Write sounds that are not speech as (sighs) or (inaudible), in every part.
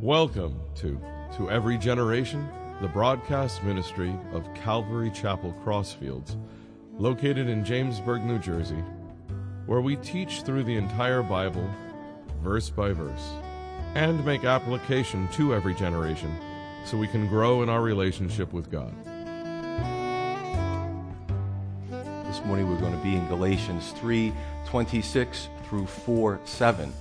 Welcome to To Every Generation, the broadcast ministry of Calvary Chapel Crossfields, located in Jamesburg, New Jersey, where we teach through the entire Bible, verse by verse, and make application to every generation so we can grow in our relationship with God. This morning we're going to be in Galatians 3 26 through 4 7.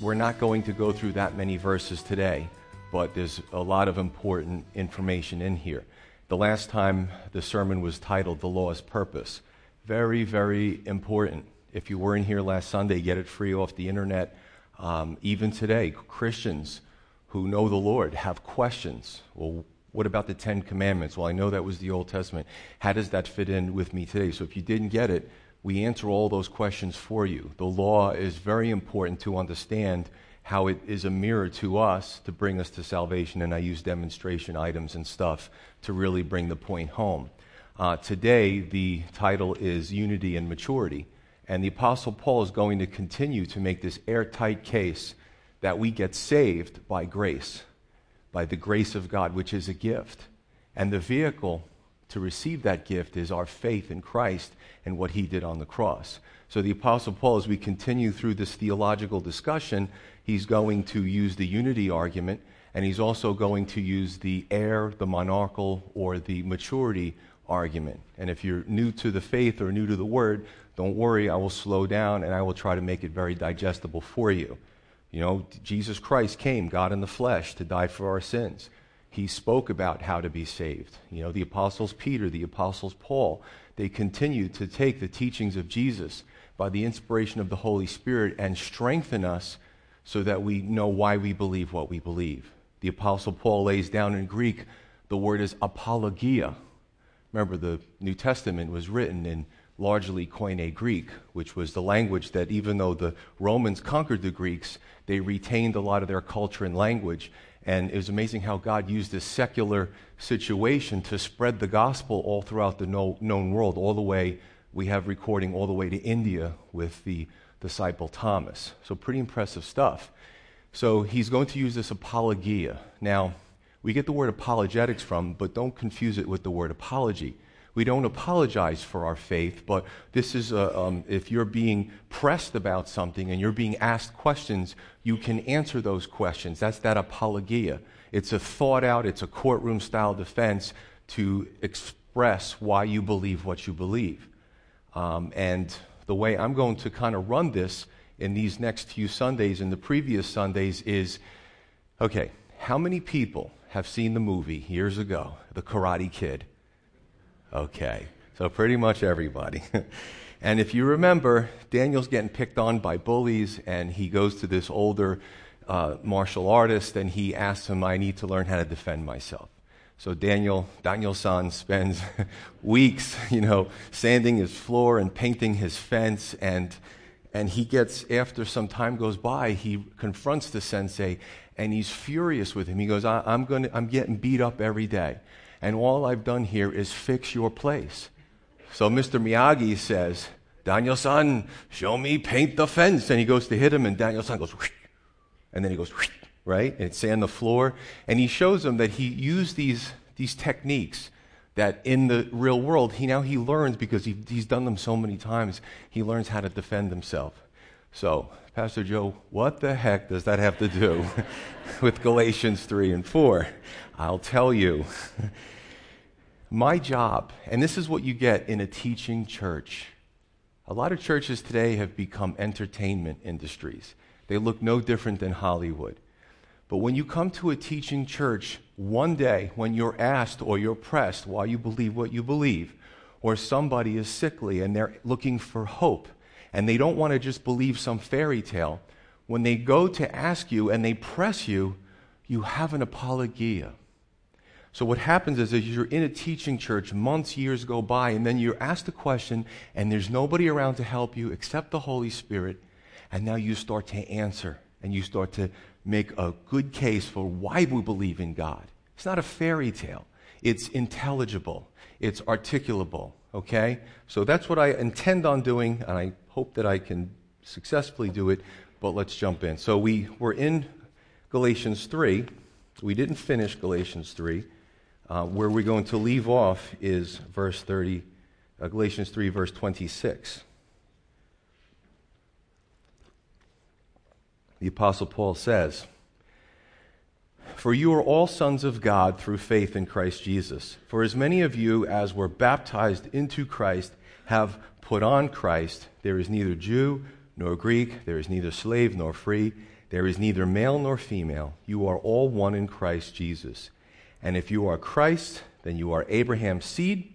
We're not going to go through that many verses today, but there's a lot of important information in here. The last time the sermon was titled The Law's Purpose. Very, very important. If you weren't here last Sunday, get it free off the internet. Um, even today, Christians who know the Lord have questions. Well, what about the Ten Commandments? Well, I know that was the Old Testament. How does that fit in with me today? So if you didn't get it, we answer all those questions for you. The law is very important to understand how it is a mirror to us to bring us to salvation, and I use demonstration items and stuff to really bring the point home. Uh, today, the title is Unity and Maturity, and the Apostle Paul is going to continue to make this airtight case that we get saved by grace, by the grace of God, which is a gift. And the vehicle to receive that gift is our faith in Christ and what he did on the cross. So the Apostle Paul, as we continue through this theological discussion, he's going to use the unity argument, and he's also going to use the heir, the monarchical, or the maturity argument. And if you're new to the faith or new to the word, don't worry, I will slow down and I will try to make it very digestible for you. You know, Jesus Christ came, God in the flesh, to die for our sins he spoke about how to be saved. You know, the apostles Peter, the apostles Paul, they continued to take the teachings of Jesus by the inspiration of the Holy Spirit and strengthen us so that we know why we believe what we believe. The apostle Paul lays down in Greek the word is apologia. Remember, the New Testament was written in largely Koine Greek, which was the language that, even though the Romans conquered the Greeks, they retained a lot of their culture and language. And it was amazing how God used this secular situation to spread the gospel all throughout the known world, all the way, we have recording all the way to India with the disciple Thomas. So, pretty impressive stuff. So, he's going to use this apologia. Now, we get the word apologetics from, but don't confuse it with the word apology. We don't apologize for our faith, but this is a, um, if you're being pressed about something and you're being asked questions, you can answer those questions. That's that apologia. It's a thought out, it's a courtroom style defense to express why you believe what you believe. Um, and the way I'm going to kind of run this in these next few Sundays and the previous Sundays is okay, how many people have seen the movie years ago, The Karate Kid? Okay, so pretty much everybody. (laughs) and if you remember, Daniel's getting picked on by bullies, and he goes to this older uh, martial artist, and he asks him, I need to learn how to defend myself. So Daniel, Daniel-san spends (laughs) weeks, you know, sanding his floor and painting his fence, and and he gets after some time goes by, he confronts the sensei, and he's furious with him. He goes, I, am going, I'm getting beat up every day and all I've done here is fix your place. So Mr. Miyagi says, Daniel san, show me paint the fence. And he goes to hit him, and Daniel san goes, Whoosh. and then he goes, Whoosh, right? And it's sand the floor. And he shows him that he used these, these techniques that in the real world, he now he learns because he, he's done them so many times, he learns how to defend himself. So, Pastor Joe, what the heck does that have to do (laughs) with Galatians 3 and 4? I'll tell you. (laughs) My job, and this is what you get in a teaching church. A lot of churches today have become entertainment industries. They look no different than Hollywood. But when you come to a teaching church, one day when you're asked or you're pressed why you believe what you believe, or somebody is sickly and they're looking for hope, and they don't want to just believe some fairy tale, when they go to ask you and they press you, you have an apologia. So what happens is, is you're in a teaching church, months, years go by, and then you're asked a question, and there's nobody around to help you except the Holy Spirit, and now you start to answer, and you start to make a good case for why we believe in God. It's not a fairy tale. It's intelligible. It's articulable. Okay? So that's what I intend on doing, and I hope that I can successfully do it, but let's jump in. So we were in Galatians 3. We didn't finish Galatians 3. Uh, where we're going to leave off is verse 30, uh, Galatians 3, verse 26. The Apostle Paul says, For you are all sons of God through faith in Christ Jesus. For as many of you as were baptized into Christ have put on Christ. There is neither Jew nor Greek, there is neither slave nor free, there is neither male nor female. You are all one in Christ Jesus. And if you are Christ, then you are Abraham's seed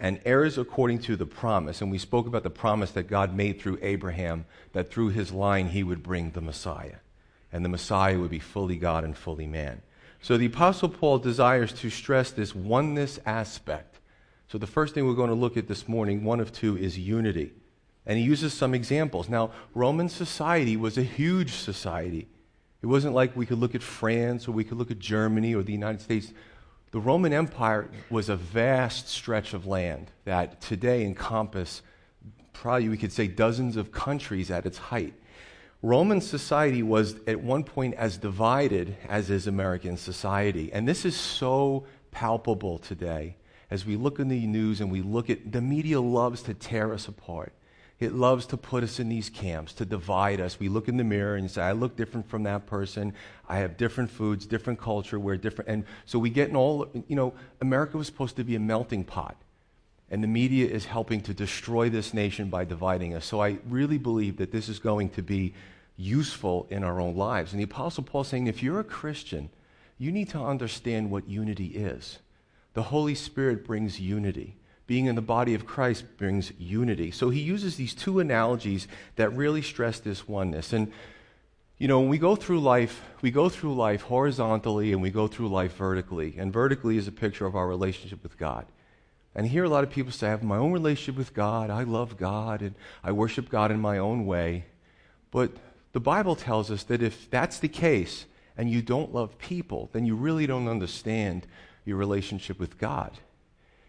and heirs according to the promise. And we spoke about the promise that God made through Abraham, that through his line he would bring the Messiah. And the Messiah would be fully God and fully man. So the Apostle Paul desires to stress this oneness aspect. So the first thing we're going to look at this morning, one of two, is unity. And he uses some examples. Now, Roman society was a huge society. It wasn't like we could look at France or we could look at Germany or the United States. The Roman Empire was a vast stretch of land that today encompass probably we could say dozens of countries at its height. Roman society was at one point as divided as is American society. And this is so palpable today as we look in the news and we look at the media loves to tear us apart. It loves to put us in these camps, to divide us. We look in the mirror and say, I look different from that person. I have different foods, different culture, we're different. And so we get in all, you know, America was supposed to be a melting pot. And the media is helping to destroy this nation by dividing us. So I really believe that this is going to be useful in our own lives. And the Apostle Paul saying, if you're a Christian, you need to understand what unity is. The Holy Spirit brings unity being in the body of Christ brings unity. So he uses these two analogies that really stress this oneness. And, you know, when we go through life, we go through life horizontally and we go through life vertically. And vertically is a picture of our relationship with God. And here a lot of people say, I have my own relationship with God, I love God, and I worship God in my own way. But the Bible tells us that if that's the case and you don't love people, then you really don't understand your relationship with God.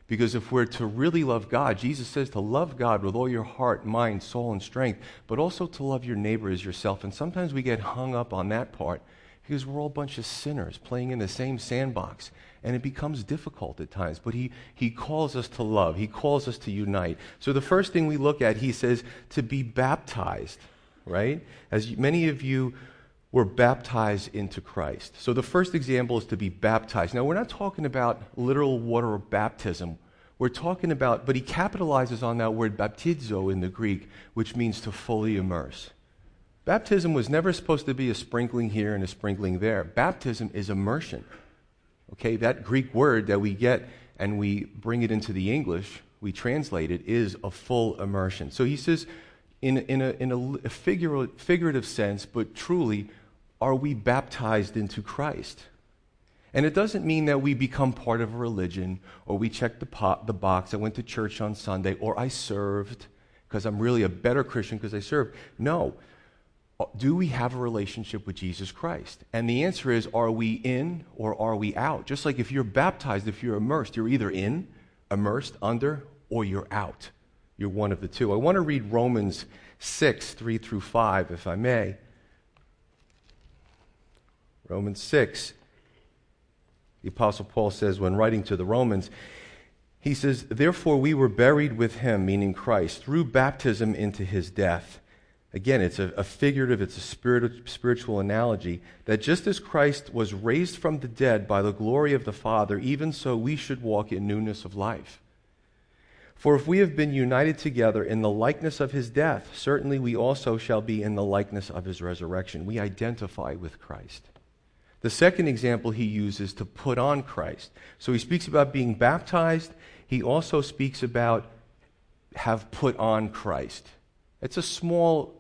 Because if we're to really love God, Jesus says to love God with all your heart, mind, soul, and strength, but also to love your neighbor as yourself. And sometimes we get hung up on that part because we're all a bunch of sinners playing in the same sandbox. And it becomes difficult at times. But he, he calls us to love, He calls us to unite. So the first thing we look at, He says to be baptized, right? As many of you were baptized into Christ. So the first example is to be baptized. Now, we're not talking about literal water baptism. We're talking about, but he capitalizes on that word baptizo in the Greek, which means to fully immerse. Baptism was never supposed to be a sprinkling here and a sprinkling there. Baptism is immersion. Okay, that Greek word that we get and we bring it into the English, we translate it, is a full immersion. So he says, in, in, a, in a figurative sense, but truly, are we baptized into Christ? And it doesn't mean that we become part of a religion or we check the, pot, the box, I went to church on Sunday, or I served because I'm really a better Christian because I served. No. Uh, do we have a relationship with Jesus Christ? And the answer is are we in or are we out? Just like if you're baptized, if you're immersed, you're either in, immersed, under, or you're out. You're one of the two. I want to read Romans 6, 3 through 5, if I may. Romans 6. The Apostle Paul says, when writing to the Romans, he says, Therefore we were buried with him, meaning Christ, through baptism into his death. Again, it's a, a figurative, it's a spirit, spiritual analogy that just as Christ was raised from the dead by the glory of the Father, even so we should walk in newness of life. For if we have been united together in the likeness of his death, certainly we also shall be in the likeness of his resurrection. We identify with Christ. The second example he uses to put on Christ. So he speaks about being baptized. He also speaks about have put on Christ. It's a small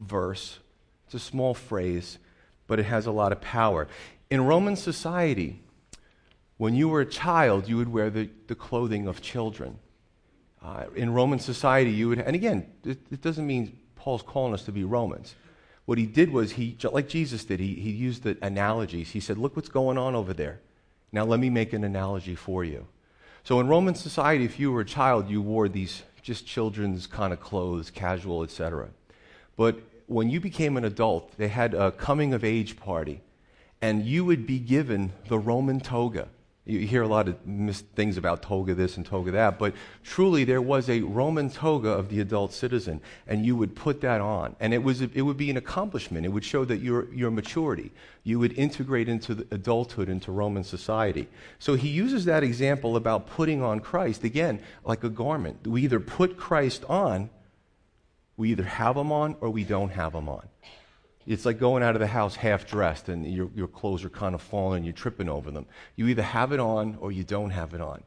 verse, it's a small phrase, but it has a lot of power. In Roman society, when you were a child, you would wear the, the clothing of children. Uh, in Roman society, you would, and again, it, it doesn't mean Paul's calling us to be Romans. What he did was, he, like Jesus did, he, he used the analogies. He said, Look what's going on over there. Now let me make an analogy for you. So in Roman society, if you were a child, you wore these just children's kind of clothes, casual, etc. But when you became an adult, they had a coming of age party. and you would be given the Roman toga. You hear a lot of things about toga this and toga that, but truly there was a Roman toga of the adult citizen, and you would put that on. And it, was, it would be an accomplishment. It would show that your, your maturity. You would integrate into adulthood, into Roman society. So he uses that example about putting on Christ, again, like a garment. We either put Christ on, we either have him on, or we don't have him on. It's like going out of the house half dressed and your, your clothes are kind of falling and you're tripping over them. You either have it on or you don't have it on.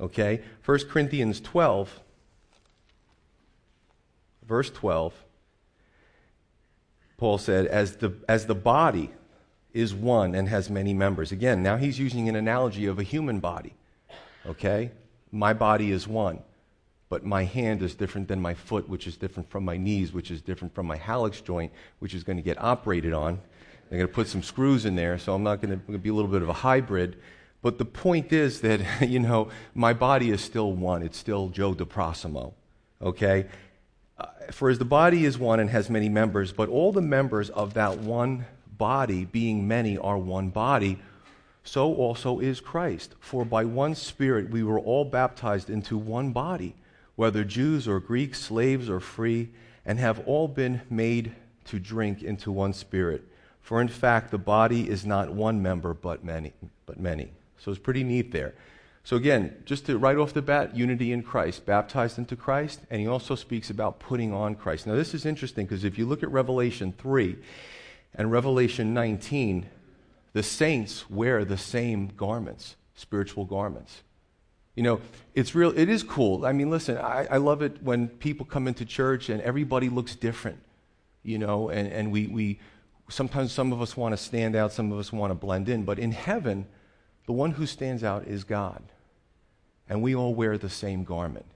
Okay? 1 Corinthians 12, verse 12, Paul said, as the, as the body is one and has many members. Again, now he's using an analogy of a human body. Okay? My body is one but my hand is different than my foot, which is different from my knees, which is different from my hallux joint, which is going to get operated on. They're going to put some screws in there, so I'm not going to be a little bit of a hybrid. But the point is that, (laughs) you know, my body is still one. It's still Joe DeProsimo, okay? Uh, for as the body is one and has many members, but all the members of that one body, being many, are one body, so also is Christ. For by one Spirit we were all baptized into one body whether Jews or Greeks, slaves or free, and have all been made to drink into one spirit. For in fact, the body is not one member, but many. But many. So it's pretty neat there. So again, just to right off the bat, unity in Christ, baptized into Christ, and he also speaks about putting on Christ. Now this is interesting because if you look at Revelation 3 and Revelation 19, the saints wear the same garments, spiritual garments. You know, it's real, it is cool. I mean, listen, I, I love it when people come into church and everybody looks different, you know, and, and we, we, sometimes some of us want to stand out, some of us want to blend in, but in heaven, the one who stands out is God. And we all wear the same garment.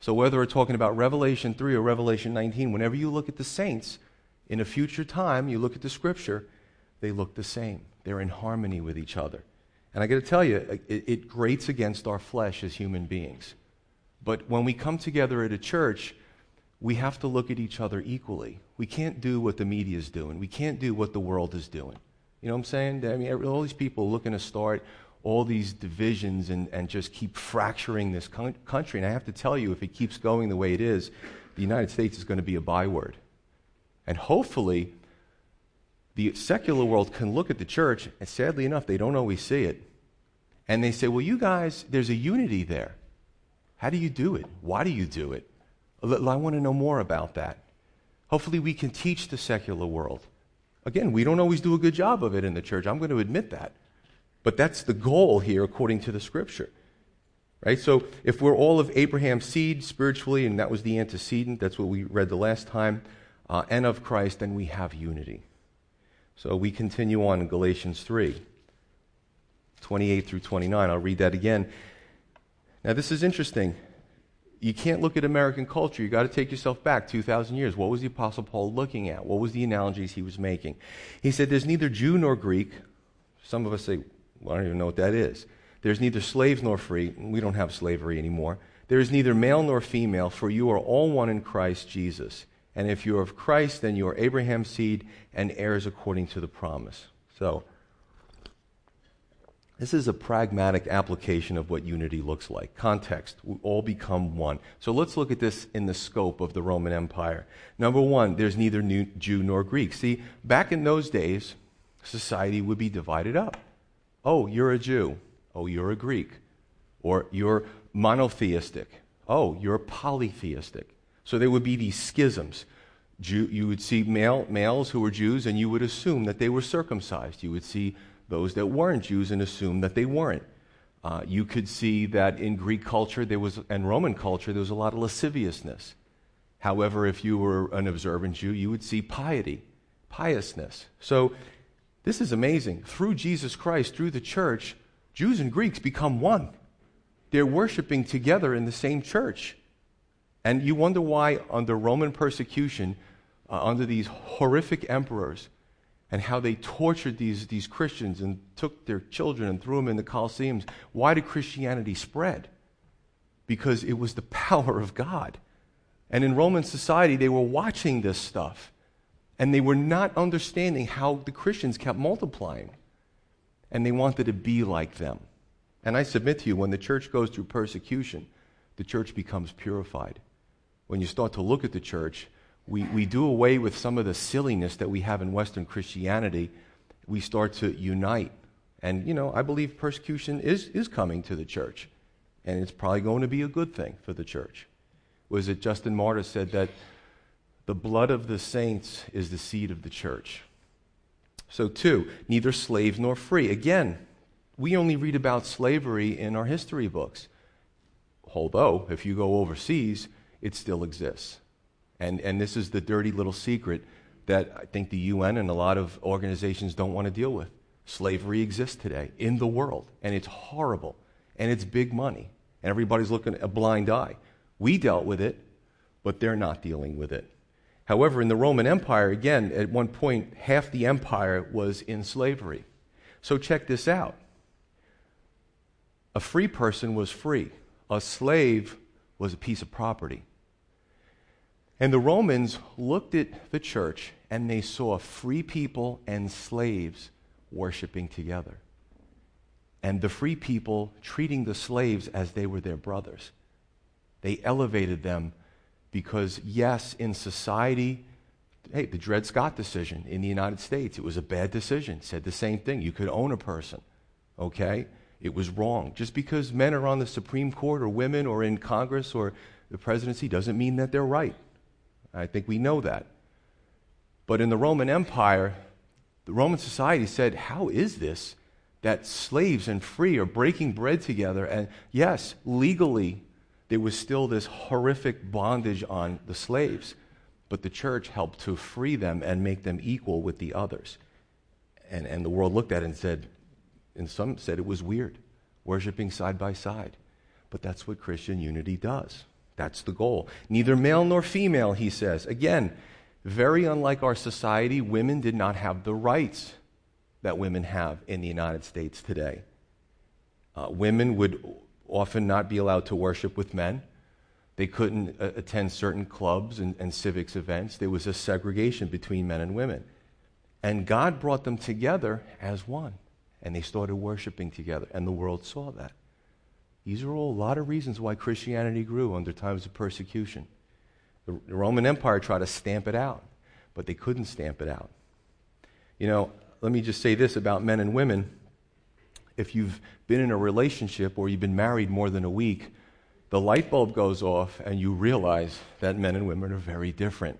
So whether we're talking about Revelation 3 or Revelation 19, whenever you look at the saints, in a future time, you look at the scripture, they look the same. They're in harmony with each other. And I got to tell you, it, it grates against our flesh as human beings. But when we come together at a church, we have to look at each other equally. We can't do what the media is doing. We can't do what the world is doing. You know what I'm saying? I mean, all these people looking to start all these divisions and, and just keep fracturing this con- country. And I have to tell you, if it keeps going the way it is, the United States is going to be a byword. And hopefully, the secular world can look at the church, and sadly enough, they don't always see it. And they say, well, you guys, there's a unity there. How do you do it? Why do you do it? I want to know more about that. Hopefully, we can teach the secular world. Again, we don't always do a good job of it in the church. I'm going to admit that. But that's the goal here, according to the scripture. Right? So, if we're all of Abraham's seed spiritually, and that was the antecedent, that's what we read the last time, uh, and of Christ, then we have unity. So we continue on in Galatians 3, 28 through 29. I'll read that again. Now, this is interesting. You can't look at American culture. You've got to take yourself back 2,000 years. What was the Apostle Paul looking at? What was the analogies he was making? He said, There's neither Jew nor Greek. Some of us say, well, I don't even know what that is. There's neither slaves nor free. We don't have slavery anymore. There is neither male nor female, for you are all one in Christ Jesus. And if you are of Christ, then you are Abraham's seed and heirs according to the promise. So, this is a pragmatic application of what unity looks like. Context, we all become one. So let's look at this in the scope of the Roman Empire. Number one, there's neither Jew nor Greek. See, back in those days, society would be divided up. Oh, you're a Jew. Oh, you're a Greek. Or you're monotheistic. Oh, you're polytheistic. So there would be these schisms. Jew, you would see male, males who were Jews, and you would assume that they were circumcised. You would see those that weren't Jews and assume that they weren't. Uh, you could see that in Greek culture there was, and Roman culture, there was a lot of lasciviousness. However, if you were an observant Jew, you would see piety, piousness. So this is amazing. Through Jesus Christ, through the church, Jews and Greeks become one. They're worshiping together in the same church. And you wonder why, under Roman persecution, uh, under these horrific emperors, and how they tortured these, these Christians and took their children and threw them in the Colosseums, why did Christianity spread? Because it was the (laughs) power of God. And in Roman society, they were watching this stuff. And they were not understanding how the Christians kept multiplying. and they wanted to be like them. And I submit to you, when the church goes through persecution, the church becomes purified. When you start to look at the church, we, we do away with some of the silliness that we have in Western Christianity. We start to unite. And, you know, I believe persecution is, is coming to the church. And it's probably going to be a good thing for the church. Was it Justin Martyr said that the blood of the saints is the seed of the church? So, two, neither slave nor free. Again, we only read about slavery in our history books. Although, if you go overseas, it still exists. And, and this is the dirty little secret that I think the UN and a lot of organizations don't want to deal with. Slavery exists today in the world, and it's horrible, and it's big money, and everybody's looking a blind eye. We dealt with it, but they're not dealing with it. However, in the Roman Empire, again, at one point, half the empire was in slavery. So check this out a free person was free, a slave was a piece of property. And the Romans looked at the church and they saw free people and slaves worshiping together. And the free people treating the slaves as they were their brothers. They elevated them because, yes, in society, hey, the Dred Scott decision in the United States, it was a bad decision. Said the same thing. You could own a person, okay? It was wrong. Just because men are on the Supreme Court or women or in Congress or the presidency doesn't mean that they're right. I think we know that. But in the Roman Empire, the Roman society said, How is this that slaves and free are breaking bread together? And yes, legally, there was still this horrific bondage on the slaves, but the church helped to free them and make them equal with the others. And, and the world looked at it and said, and some said it was weird, worshiping side by side. But that's what Christian unity does. That's the goal. Neither male nor female, he says. Again, very unlike our society, women did not have the rights that women have in the United States today. Uh, women would often not be allowed to worship with men. They couldn't uh, attend certain clubs and, and civics events. There was a segregation between men and women. And God brought them together as one and they started worshiping together, and the world saw that. These are all a lot of reasons why Christianity grew under times of persecution. The, Roman Empire tried to stamp it out, but they couldn't stamp it out. You know, let me just say this about men and women. If you've been in a relationship or you've been married more than a week, the light bulb goes off and you realize that men and women are very different.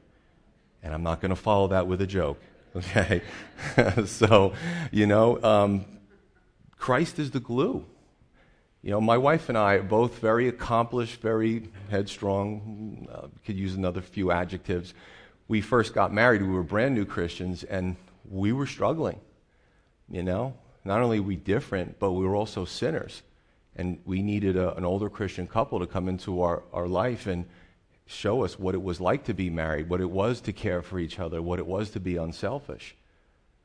And I'm not going to follow that with a joke. (laughs) Okay? (laughs) so, you know, um, Christ is the glue. You know, my wife and I are both very accomplished, very headstrong, uh, could use another few adjectives. We first got married, we were brand new Christians, and we were struggling. You know, not only were we different, but we were also sinners. And we needed a, an older Christian couple to come into our, our life and show us what it was like to be married, what it was to care for each other, what it was to be unselfish.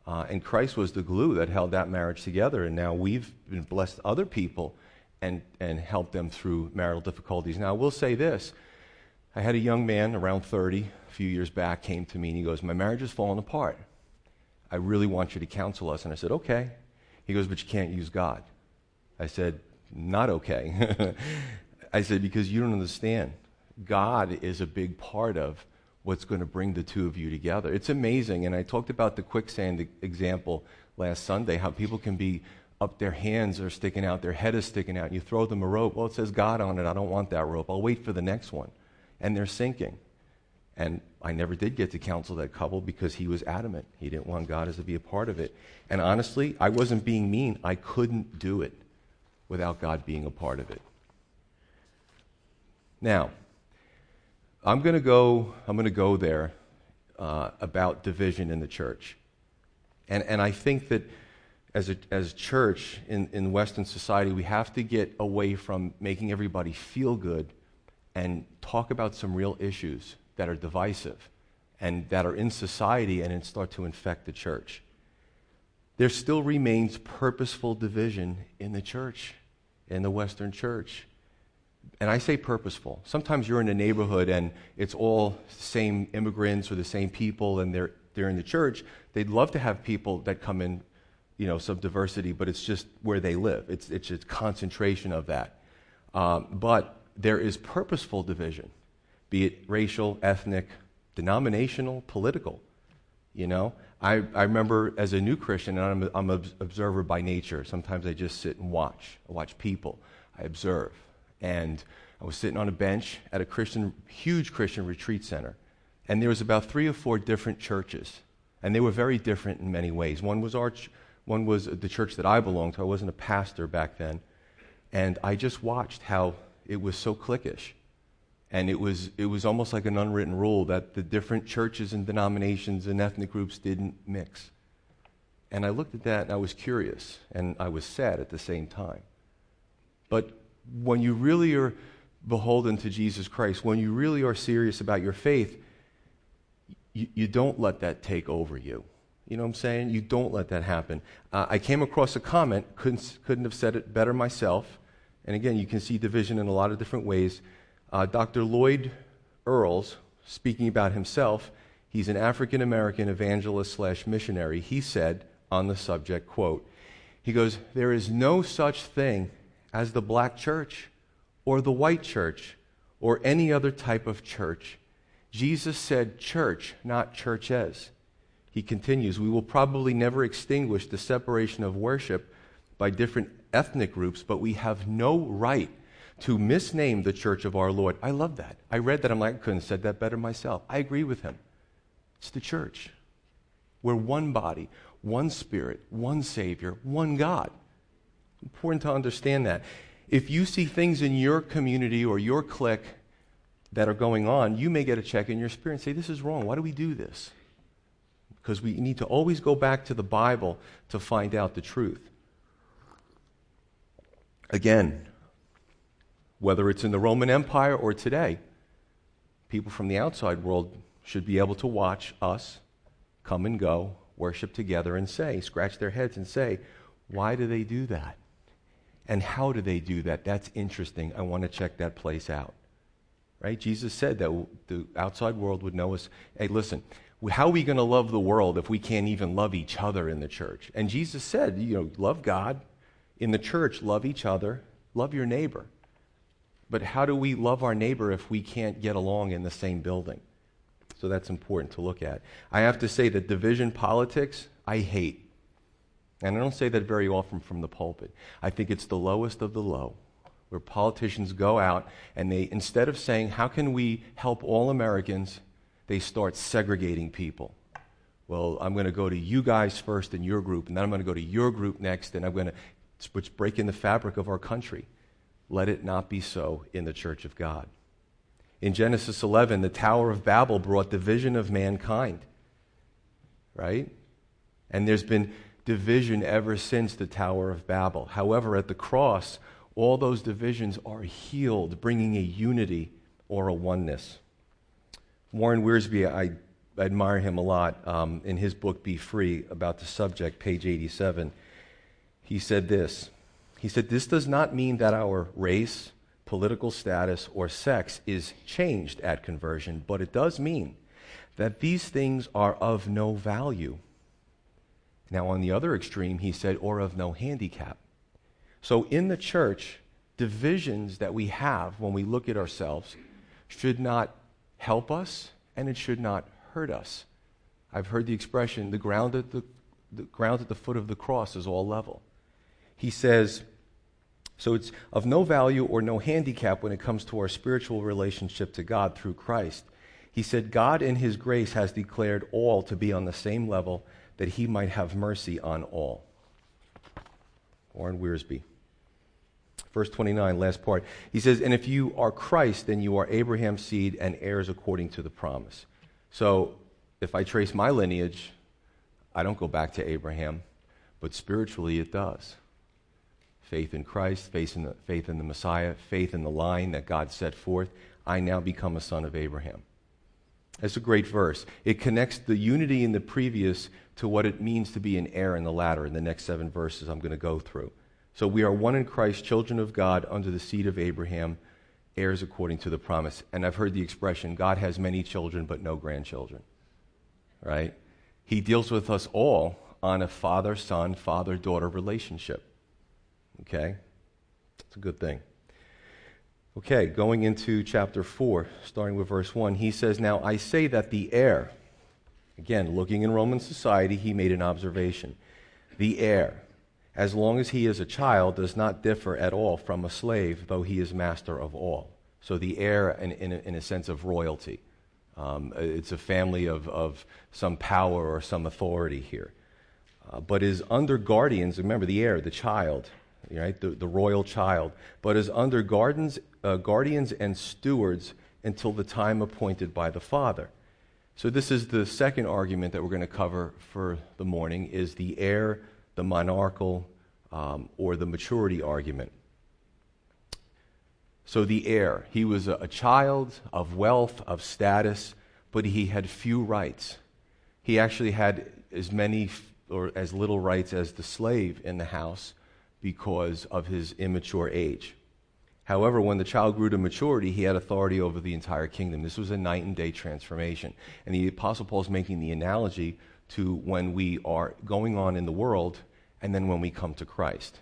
Uh, and Christ was the glue that held that marriage together. And now we've been blessed other people and, and helped them through marital difficulties. Now, I will say this. I had a young man around 30 a few years back came to me and he goes, My marriage is falling apart. I really want you to counsel us. And I said, Okay. He goes, But you can't use God. I said, Not okay. (laughs) I said, Because you don't understand. God is a big part of what's going to bring the two of you together. It's amazing. And I talked about the quicksand example last Sunday, how people can be up, their hands are sticking out, their head is sticking out, you throw them a rope. Well, it says God on it. I don't want that rope. I'll wait for the next one. And they're sinking. And I never did get to counsel that couple because he was adamant. He didn't want God as to be a part of it. And honestly, I wasn't being mean. I couldn't do it without God being a part of it. Now, I'm going to go, I'm going to go there uh, about division in the church. And, and I think that as a, as church in, in Western society, we have to get away from making everybody feel good and talk about some real issues that are divisive and that are in society and start to infect the church. There still remains purposeful division in the church, in the Western church and I say purposeful. Sometimes you're in a neighborhood and it's all the same immigrants or the same people and they're, they're in the church. They'd love to have people that come in you know, some diversity, but it's just where they live. It's, it's a concentration of that. Um, but there is purposeful division, be it racial, ethnic, denominational, political. You know, I, I remember as a new Christian, and I'm, I'm an observer by nature. Sometimes I just sit and watch. I watch people. I observe. And I was sitting on a bench at a Christian, huge Christian retreat center. And there was about three or four different churches. And they were very different in many ways. One was our, one was the church that I belonged to. I wasn't a pastor back then. And I just watched how it was so cliquish. And it was, it was almost like an unwritten rule that the different churches and denominations and ethnic groups didn't mix. And I looked at that and I was curious and I was sad at the same time. But when you really are beholden to Jesus Christ, when you really are serious about your faith, you, you don't let that take over you. You know what I'm saying? You don't let that happen. Uh, I came across a comment, couldn't, couldn't have said it better myself. And again, you can see division in a lot of different ways. Uh, Dr. Lloyd Earls, speaking about himself, he's an African American evangelist slash missionary. He said on the subject, quote, he goes, There is no such thing as the black church or the white church or any other type of church. Jesus said church, not churches. He continues, We will probably never extinguish the separation of worship by different ethnic groups, but we have no right to misname the church of our Lord. I love that. I read that. I'm like, I couldn't have said that better myself. I agree with him. It's the church. We're one body, one spirit, one Savior, one God. Important to understand that. If you see things in your community or your clique that are going on, you may get a check in your spirit and say, This is wrong. Why do we do this? Because we need to always go back to the Bible to find out the truth. Again, whether it's in the Roman Empire or today, people from the outside world should be able to watch us come and go, worship together, and say, scratch their heads and say, why do they do that? And how do they do that? That's interesting. I want to check that place out. Right? Jesus said that the outside world would know us. Hey, listen, how are we going to love the world if we can't even love each other in the church? And Jesus said, you know, love God. In the church, love each other, love your neighbor. But how do we love our neighbor if we can't get along in the same building? So that's important to look at. I have to say that division politics, I hate. And I don't say that very often from the pulpit. I think it's the lowest of the low, where politicians go out and they, instead of saying, How can we help all Americans, they start segregating people. Well, I'm going to go to you guys first in your group, and then I'm going to go to your group next, and I'm going to, which break in the fabric of our country. Let it not be so in the church of God. In Genesis 11, the Tower of Babel brought division of mankind, right? And there's been division ever since the Tower of Babel. However, at the cross, all those divisions are healed, bringing a unity or a oneness. Warren Wiersbe, I admire him a lot. Um, in his book, Be Free, about the subject, page 87, he said this he said, This does not mean that our race, political status, or sex is changed at conversion, but it does mean that these things are of no value. Now, on the other extreme, he said, or of no handicap. So, in the church, divisions that we have when we look at ourselves should not help us and it should not hurt us. I've heard the expression the ground at the, the ground at the foot of the cross is all level he says, so it's of no value or no handicap when it comes to our spiritual relationship to God through Christ. He said, God in his grace has declared all to be on the same level that he might have mercy on all. Warren Wiersbe. Verse 29, last part. He says, And if you are Christ, then you are Abraham's seed and heirs according to the promise. So if I trace my lineage, I don't go back to Abraham, but spiritually it does faith in Christ, faith in, the, faith in the Messiah, faith in the line that God set forth, I now become a son of Abraham. That's a great verse. It connects the unity in the previous to what it means to be an heir in the latter in the next seven verses I'm going to go through. So we are one in Christ, children of God, under the seed of Abraham, heirs according to the promise. And I've heard the expression God has many children, but no grandchildren. Right? He deals with us all on a father son, father daughter relationship. Okay? It's a good thing. Okay, going into chapter 4, starting with verse 1, he says, Now I say that the heir, again, looking in Roman society, he made an observation. The heir, as long as he is a child, does not differ at all from a slave, though he is master of all. So the heir, in, in, a, in a sense of royalty. Um, it's a family of, of some power or some authority here. Uh, but is under guardians, remember the heir, the child, right? The, the royal child, but is under guardians, uh, guardians and stewards until the time appointed by the father. So this is the second argument that we're going to cover for the morning is the heir, the monarchical, um, or the maturity argument. So the heir, he was a, child of wealth, of status, but he had few rights. He actually had as many or as little rights as the slave in the house because of his immature age. However, when the child grew to maturity, he had authority over the entire kingdom. This was a night and day transformation. And the Apostle Paul is making the analogy to when we are going on in the world and then when we come to Christ.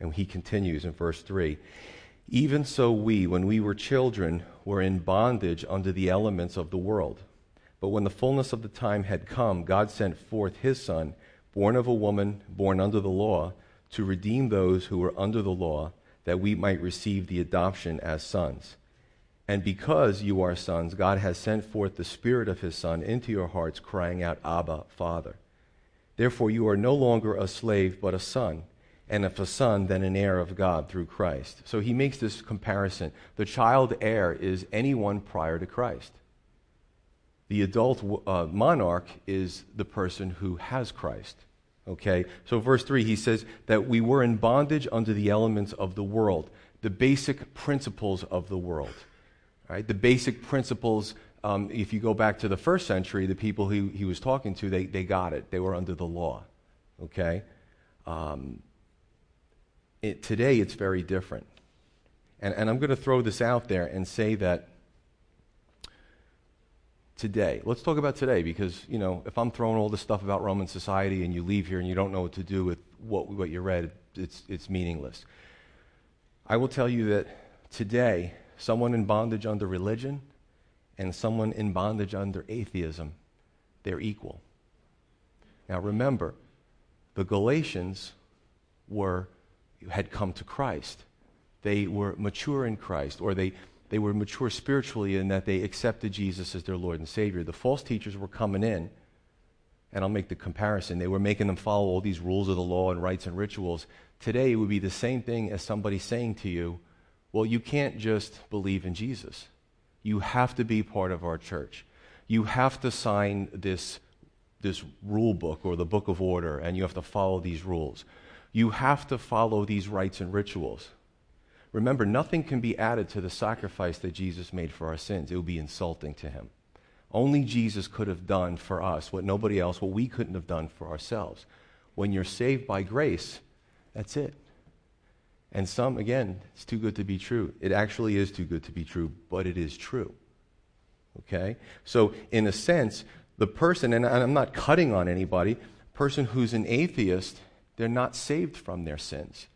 And he continues in verse 3 Even so, we, when we were children, were in bondage under the elements of the world. But when the fullness of the time had come, God sent forth his Son, born of a woman, born under the law to redeem those who were under the law, that we might receive the adoption as sons. And because you are sons, God has sent forth the Spirit of His Son into your hearts, crying out, Abba, Father. Therefore, you are no longer a slave, but a son. And if a son, then an heir of God through Christ. So he makes this comparison. The child heir is anyone prior to Christ. The adult uh, monarch is the person who has Christ. Okay? So, verse 3, he says that we were in bondage under the elements of the world, the basic principles of the world. Right? The basic principles, um, if you go back to the first century, the people he, he was talking to, they, they got it. They were under the law. Okay? Um, it, today, it's very different. And, and I'm going to throw this out there and say that today. Let's talk about today because, you know, if I'm throwing all this stuff about Roman society and you leave here and you don't know what to do with what, what you read, it's, it's meaningless. I will tell you that today, someone in bondage under religion and someone in bondage under atheism, they're equal. Now remember, the Galatians were, had come to Christ. They were mature in Christ, or they, they were mature spiritually in that they accepted Jesus as their Lord and Savior. The false teachers were coming in, and I'll make the comparison. They were making them follow all these rules of the law and rites and rituals. Today, it would be the same thing as somebody saying to you, Well, you can't just believe in Jesus. You have to be part of our church. You have to sign this, this rule book or the book of order, and you have to follow these rules. You have to follow these rites and rituals. Remember, nothing can be added to the sacrifice that Jesus made for our sins. It would be insulting to him. Only Jesus could have done for us what nobody else, what we couldn't have done for ourselves. When you're saved by grace, that's it. And some, again, it's too good to be true. It actually is too good to be true, but it is true. Okay? So, in a sense, the person, and I'm not cutting on anybody, person who's an atheist, they're not saved from their sins.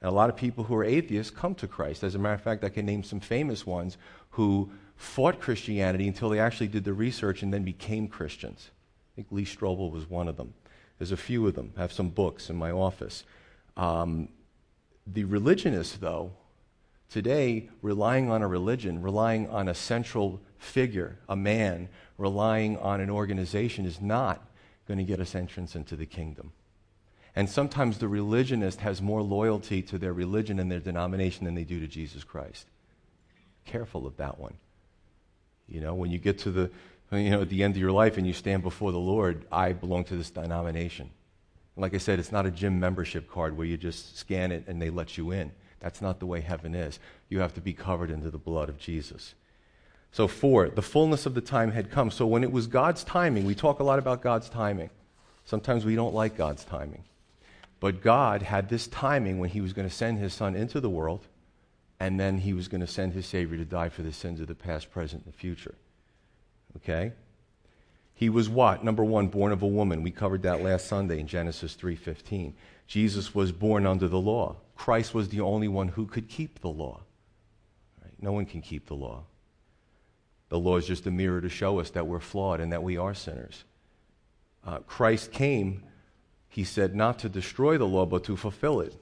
And a lot of people who are atheists come to Christ. As a matter of fact, I can name some famous ones who fought Christianity until they actually did the research and then became Christians. I think Lee Strobel was one of them. There's a few of them. I have some books in my office. Um, the religionists, though, today, relying on a religion, relying on a central figure, a man, relying on an organization, is not going to get us entrance into the kingdom. And sometimes the religionist has more loyalty to their religion and their denomination than they do to Jesus Christ. Careful of that one. You know, when you get to the, you know, at the end of your life and you stand before the Lord, I belong to this denomination. Like I said, it's not a gym membership card where you just scan it and they let you in. That's not the way heaven is. You have to be covered into the blood of Jesus. So, four, the fullness of the time had come. So, when it was God's timing, we talk a lot about God's timing. Sometimes we don't like God's timing. But God had this timing when He was going to send His Son into the world, and then He was going to send His Savior to die for the sins of the past, present, and the future. Okay? He was what? Number one, born of a woman. We covered that last Sunday in Genesis 3:15. Jesus was born under the law. Christ was the only one who could keep the law. Right? No one can keep the law. The law is just a mirror to show us that we're flawed and that we are sinners. Uh, Christ came, he said, not to destroy the law, but to fulfill it.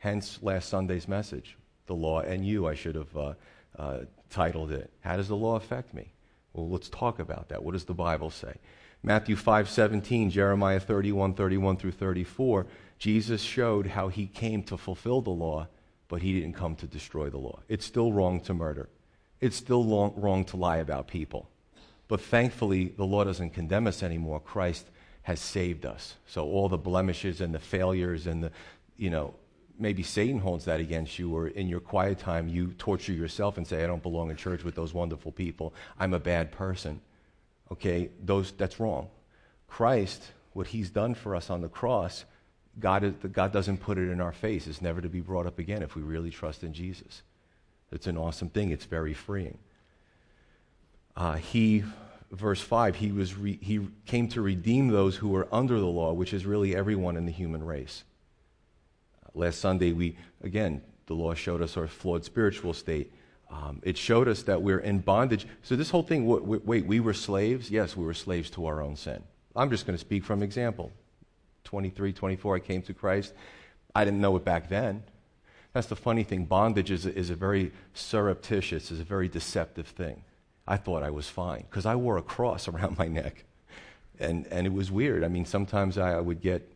Hence, last Sunday's message, the law and you, I should have uh, uh, titled it. How does the law affect me? Well, let's talk about that. What does the Bible say? Matthew 5 17, Jeremiah 31 31 through 34, Jesus showed how he came to fulfill the law, but he didn't come to destroy the law. It's still wrong to murder, it's still long, wrong to lie about people. But thankfully, the law doesn't condemn us anymore. Christ has saved us. So all the blemishes and the failures and the, you know, maybe Satan holds that against you, or in your quiet time, you torture yourself and say, I don't belong in church with those wonderful people. I'm a bad person. Okay, those, that's wrong. Christ, what he's done for us on the cross, God, is, God doesn't put it in our face. It's never to be brought up again if we really trust in Jesus. It's an awesome thing, it's very freeing. Uh, he, verse 5, he, was re, he came to redeem those who were under the law, which is really everyone in the human race. Last Sunday, we, again, the law showed us our flawed spiritual state. Um, it showed us that we're in bondage. So, this whole thing wait, wait, we were slaves? Yes, we were slaves to our own sin. I'm just going to speak from example. 23, 24, I came to Christ. I didn't know it back then. That's the funny thing. Bondage is a, is a very surreptitious, is a very deceptive thing. I thought I was fine because I wore a cross (laughs) around my neck. And, and it was weird. I mean, sometimes I, I would get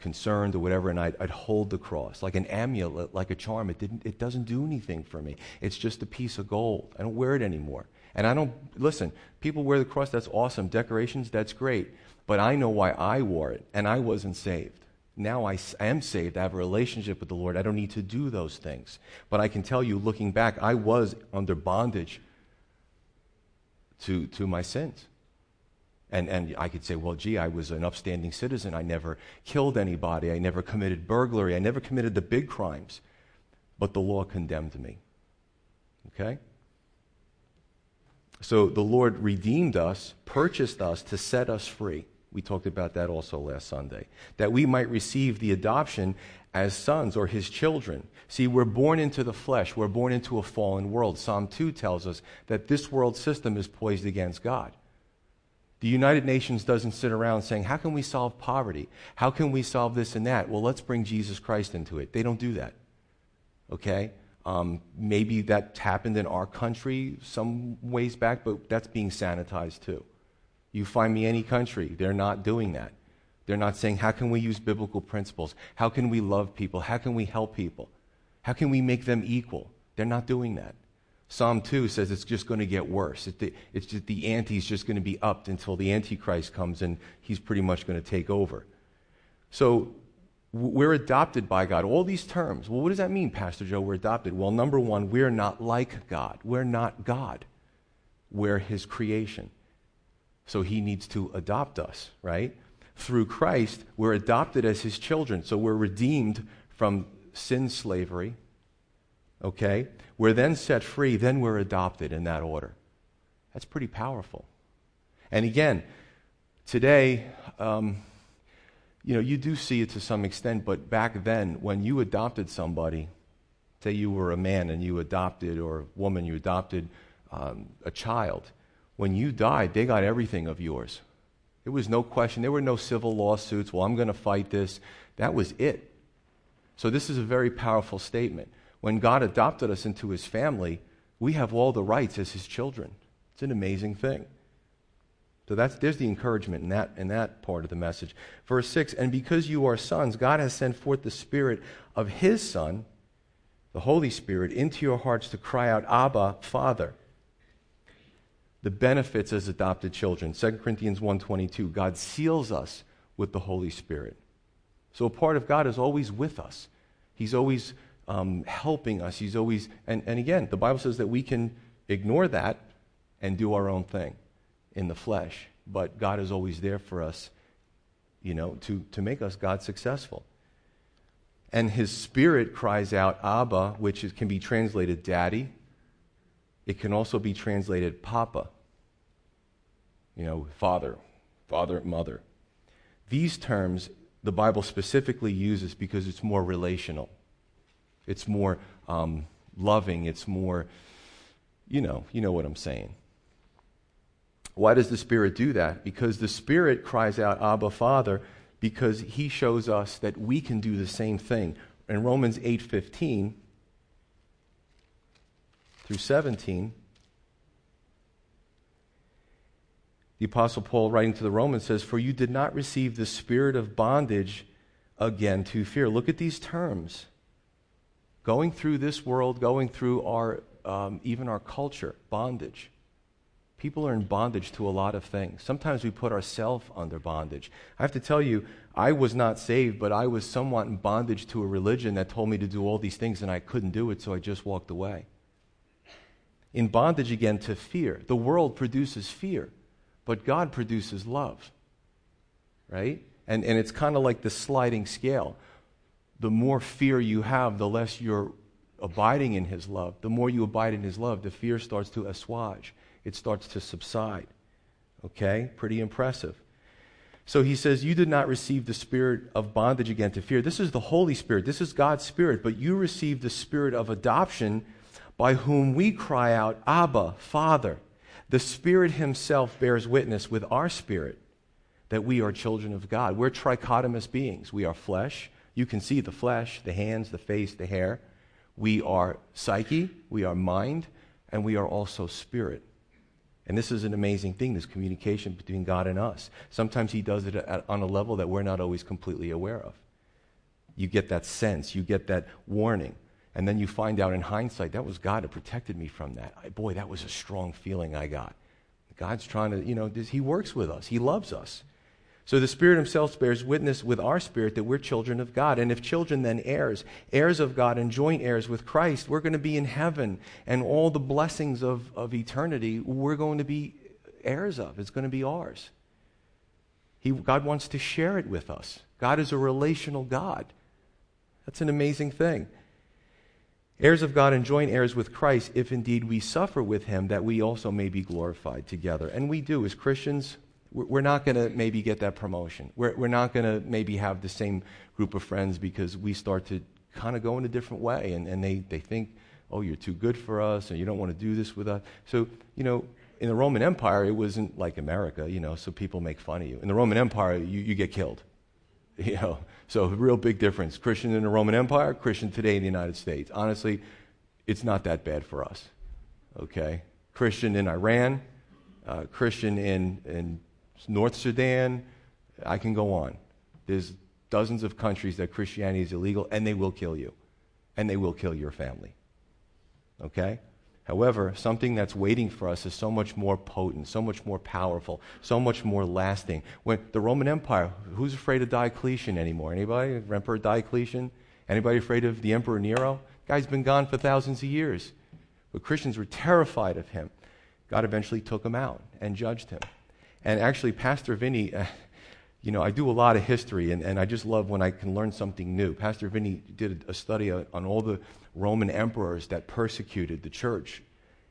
concerned or whatever, and I'd, I'd, hold the cross like an amulet, like a charm. It, didn't, it doesn't do anything for me. It's just a piece of gold. I don't wear it anymore. And I don't, listen, people wear the cross, that's awesome. Decorations, that's great. But I know why I wore it, and I wasn't saved. Now I, I am saved. I have a relationship with the Lord. I don't need to do those things. But I can tell you, looking back, I was under bondage to, to my sins. And, and I could say, well, gee, I was an upstanding citizen. I never killed anybody. I never committed burglary. I never committed the big crimes. But the law condemned me. Okay? So the Lord redeemed us, purchased us to set us free. We talked about that also last Sunday. That we might receive the adoption as sons or his children. See, we're born into the flesh, we're born into a fallen world. Psalm 2 tells us that this world system is poised against God. The United Nations doesn't sit around saying, How can we solve poverty? How can we solve this and that? Well, let's bring Jesus Christ into it. They don't do that. Okay? Um, maybe that happened in our country some ways back, but that's being sanitized too. You find me any country, they're not doing that. They're not saying, How can we use biblical principles? How can we love people? How can we help people? How can we make them equal? They're not doing that. Psalm 2 says it's just going to get worse. it's just, the ante is just going to be upped until the Antichrist comes and he's pretty much going to take over. So we're adopted by God. All these terms. Well, what does that mean, Pastor Joe? We're adopted. Well, number one, we're not like God. We're not God. We're his creation. So he needs to adopt us, right? Through Christ, we're adopted as his children. So we're redeemed from sin slavery. Okay? We're then set free, then we're adopted in that order. That's pretty powerful. And again, today, um, you know, you do see it to some extent, but back then, when you adopted somebody, say you were a man and you adopted, or a woman, you adopted um, a child, when you died, they got everything of yours. There was no question. There were no civil lawsuits. Well, I'm going to fight this. That was it. So, this is a very powerful statement when God adopted us into his family, we have all the rights as his children. It's an amazing thing. So that's, there's the encouragement in that, in that part of the message. Verse 6 And because you are sons, God has sent forth the Spirit of His Son, the Holy Spirit, into your hearts to cry out, Abba, Father. The benefits as adopted children. 2 Corinthians 1.22, God seals us with the Holy Spirit. So a part of God is always with us. He's always um, helping us. He's always, and, and again, the Bible says that we can ignore that and do our own thing in the flesh, but God is always there for us, you know, to, to make us God successful. And his spirit cries out, Abba, which is, can be translated daddy. It can also be translated papa, you know, father, father, mother. These terms the Bible specifically uses because it's more relational. It's more um, loving. It's more, you know, you know what I'm saying. Why does the Spirit do that? Because the Spirit cries out, Abba, Father, because He shows us that we can do the same thing. In Romans 8:15 through 17, the Apostle Paul, writing to the Romans, says, For you did not receive the spirit of bondage again to fear. Look at these terms. Going through this world, going through our, um, even our culture, bondage. People are in bondage to a lot of things. Sometimes we put ourselves under bondage. I have to tell you, I was not saved, but I was somewhat in bondage to a religion that told me to do all these things and I couldn't do it, so I just walked away. In bondage again to fear. The world produces fear but God produces love, right? And, and it's kind of like the sliding scale. The more fear you have, the less you're abiding in His love. The more you abide in His love, the fear starts to assuage, it starts to subside. Okay? Pretty impressive. So he says, You did not receive the spirit of bondage again to fear. This is the Holy Spirit. This is God's Spirit. But you received the spirit of adoption by whom we cry out, Abba, Father. The Spirit Himself bears witness with our spirit that we are children of God. We're trichotomous beings. We are flesh. You can see the flesh, the hands, the face, the hair. We are psyche, we are mind, and we are also spirit. And this is an amazing thing, this communication between God and us. Sometimes He does it at, on a level that we're not always completely aware of. You get that sense, you get that warning. And then you find out in hindsight, that was God that protected me from that. Boy, that was a strong feeling I got. God's trying to, you know, He works with us, He loves us. So the Spirit Himself bears witness with our spirit that we're children of God. And if children, then heirs, heirs of God and joint heirs with Christ, we're going to be in heaven. And all the blessings of, of eternity, we're going to be heirs of. It's going to be ours. He, God wants to share it with us. God is a relational God. That's an amazing thing heirs of God and joint heirs with Christ, if indeed we suffer with him, that we also may be glorified together. And we do. As Christians, we're not going to maybe get that promotion. We're, we're not going to maybe have the same group of friends because we start to kind of go in a different way. And, and they, they think, oh, you're too good for us, and you don't want to do this with us. So, you know, in the Roman Empire, it wasn't like America, you know, so people make fun of you. In the Roman Empire, you, you get killed. (laughs) You know, so a real big difference. Christian in the Roman Empire, Christian today in the United States. Honestly, it's not that bad for us. Okay? Christian in Iran, uh, Christian in, in North Sudan, I can go on. There's dozens of countries that Christianity is illegal, and they will kill you. And they will kill your family. Okay? However, something that's waiting for us is so much more potent, so much more powerful, so much more lasting. When the Roman Empire, who's afraid of Diocletian anymore? Anybody? Emperor Diocletian? Anybody afraid of the Emperor Nero? Guy's been gone for thousands of years. But Christians were terrified of him. God eventually took him out and judged him. And actually, Pastor Vinny, uh, you know, I do a lot of history, and, and I just love when I can learn something new. Pastor Vinny did a study on all the Roman emperors that persecuted the church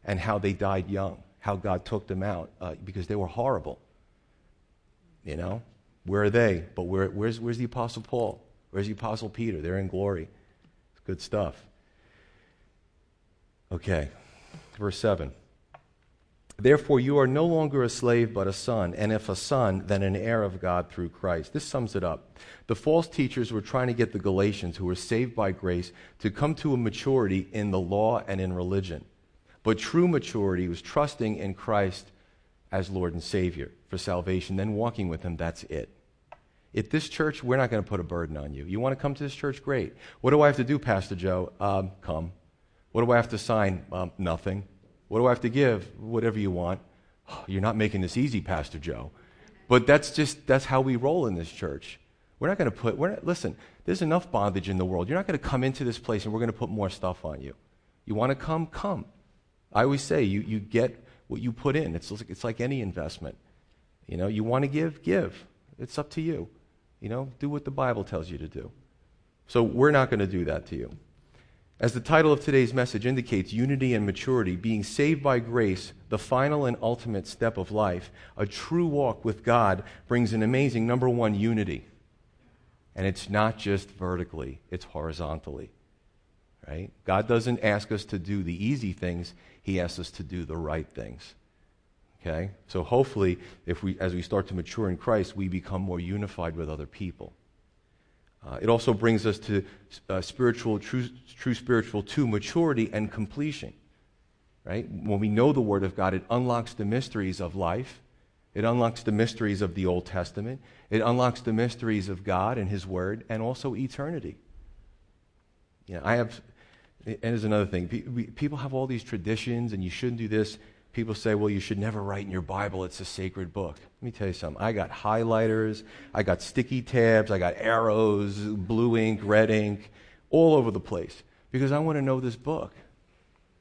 and how they died young, how God took them out uh, because they were horrible. You know, where are they? But where, where's, where's the Apostle Paul? Where's the Apostle Peter? They're in glory. It's good stuff. Okay, verse 7. Therefore, you are no longer a slave, but a son, and if a son, then an heir of God through Christ. This sums it up. The false teachers were trying to get the Galatians, who were saved by grace, to come to a maturity in the law and in religion. But true maturity was trusting in Christ as Lord and Savior for salvation, then walking with Him. That's it. At this church, we're not going to put a burden on you. You want to come to this church? Great. What do I have to do, Pastor Joe? Um, come. What do I have to sign? Um, nothing. What do I have to give? Whatever you want. (sighs) you're not making this easy, Pastor Joe. But that's just, that's how we roll in this church. We're not going to put, we're not, listen, there's enough bondage in the world. You're not going to come into this place and we're going to put more stuff on you. You want to come? Come. I always say you, you get what you put in. It's, it's like any investment. You know, you want to give? Give. It's up to you. You know, do what the Bible tells you to do. So we're not going to do that to you. As the title of today's message indicates, unity and maturity, being saved by grace, the final and ultimate step of life, a true walk with God brings an amazing number one unity. And it's not just vertically, it's horizontally. Right? God doesn't ask us to do the easy things, He asks us to do the right things. Okay? So hopefully, if we, as we start to mature in Christ, we become more unified with other people. Uh, it also brings us to uh, spiritual, true, true spiritual to maturity and completion. Right? When we know the Word of God, it unlocks the mysteries of life. It unlocks the mysteries of the Old Testament. It unlocks the mysteries of God and His Word, and also eternity. You know, I have, and there's another thing. People have all these traditions, and you shouldn't do this. People say, well, you should never write in your Bible, it's a sacred book. Let me tell you something. I got highlighters, I got sticky tabs, I got arrows, blue ink, red ink, all over the place because I want to know this book.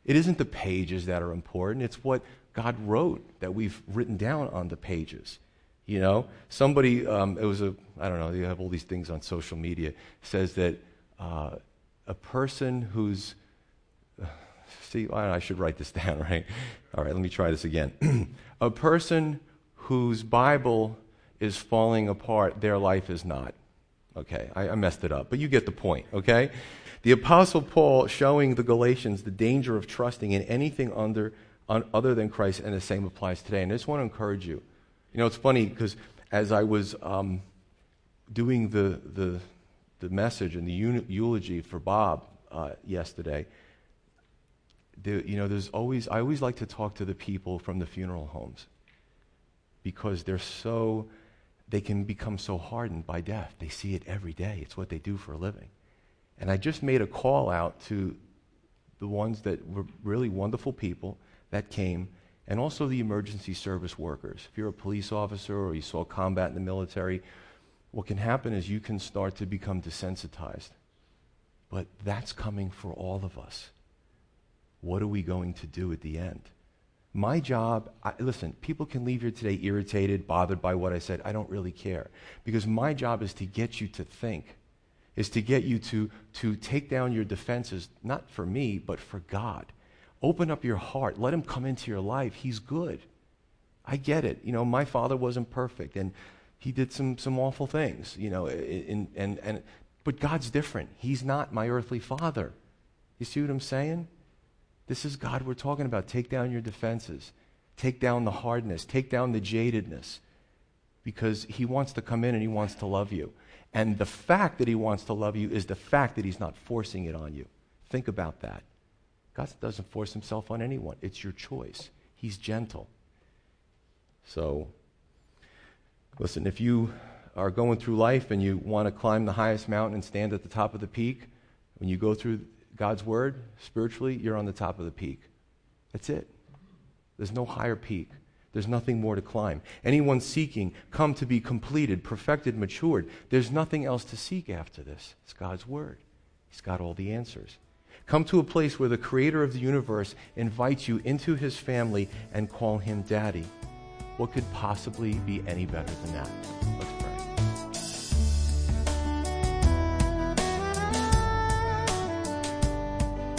It isn't the pages that are important, it's what God wrote that we've written down on the pages. You know, somebody, um, it was a, I don't know, you have all these things on social media, says that uh, a person who's, see, I should write this (laughs) down, right? All right, let me try this again. (clears throat) a person whose Bible is falling apart, their life is not. Okay, I, I, messed it up, but you get the point, okay? The Apostle Paul showing the Galatians the danger of trusting in anything under, on, other than Christ, and the same applies today. And I just want to encourage you. You know, it's funny because as I was um, doing the, the, the message and the eulogy for Bob uh, yesterday, the, you know, there's always, I always like to talk to the people from the funeral homes because they're so, they can become so hardened by death. They see it every day, it's what they do for a living. And I just made a call out to the ones that were really wonderful people that came, and also the emergency service workers. If you're a police officer or you saw combat in the military, what can happen is you can start to become desensitized. But that's coming for all of us. What are we going to do at the end? My job, I, listen, people can leave here today irritated, bothered by what I said. I don't really care. Because my job is to get you to think, is to get you to, to take down your defenses, not for me, but for God. Open up your heart. Let Him come into your life. He's good. I get it. You know, my father wasn't perfect, and he did some, some awful things, you know, and, and, and, but God's different. He's not my earthly father. You see what I'm saying? This is God we're talking about. Take down your defenses, take down the hardness, take down the jadedness, because He wants to come in and He wants to love you. And the fact that He wants to love you is the fact that He's not forcing it on you. Think about that. God doesn't force Himself on anyone, it's your choice. He's gentle. So, listen, if you are going through life and you want to climb the highest mountain and stand at the top of the peak, when you go through God's word, spiritually, you're on the top of the peak. That's it. There's no higher peak. There's nothing more to climb. Anyone seeking, come to be completed, perfected, matured. There's nothing else to seek after this. It's God's word. He's got all the answers. Come to a place where the creator of the universe invites you into his family and call him daddy. What could possibly be any better than that? Let's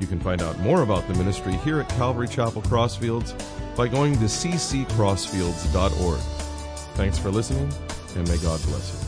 You can find out more about the ministry here at Calvary Chapel Crossfields by going to cccrossfields.org. Thanks for listening, and may God bless you.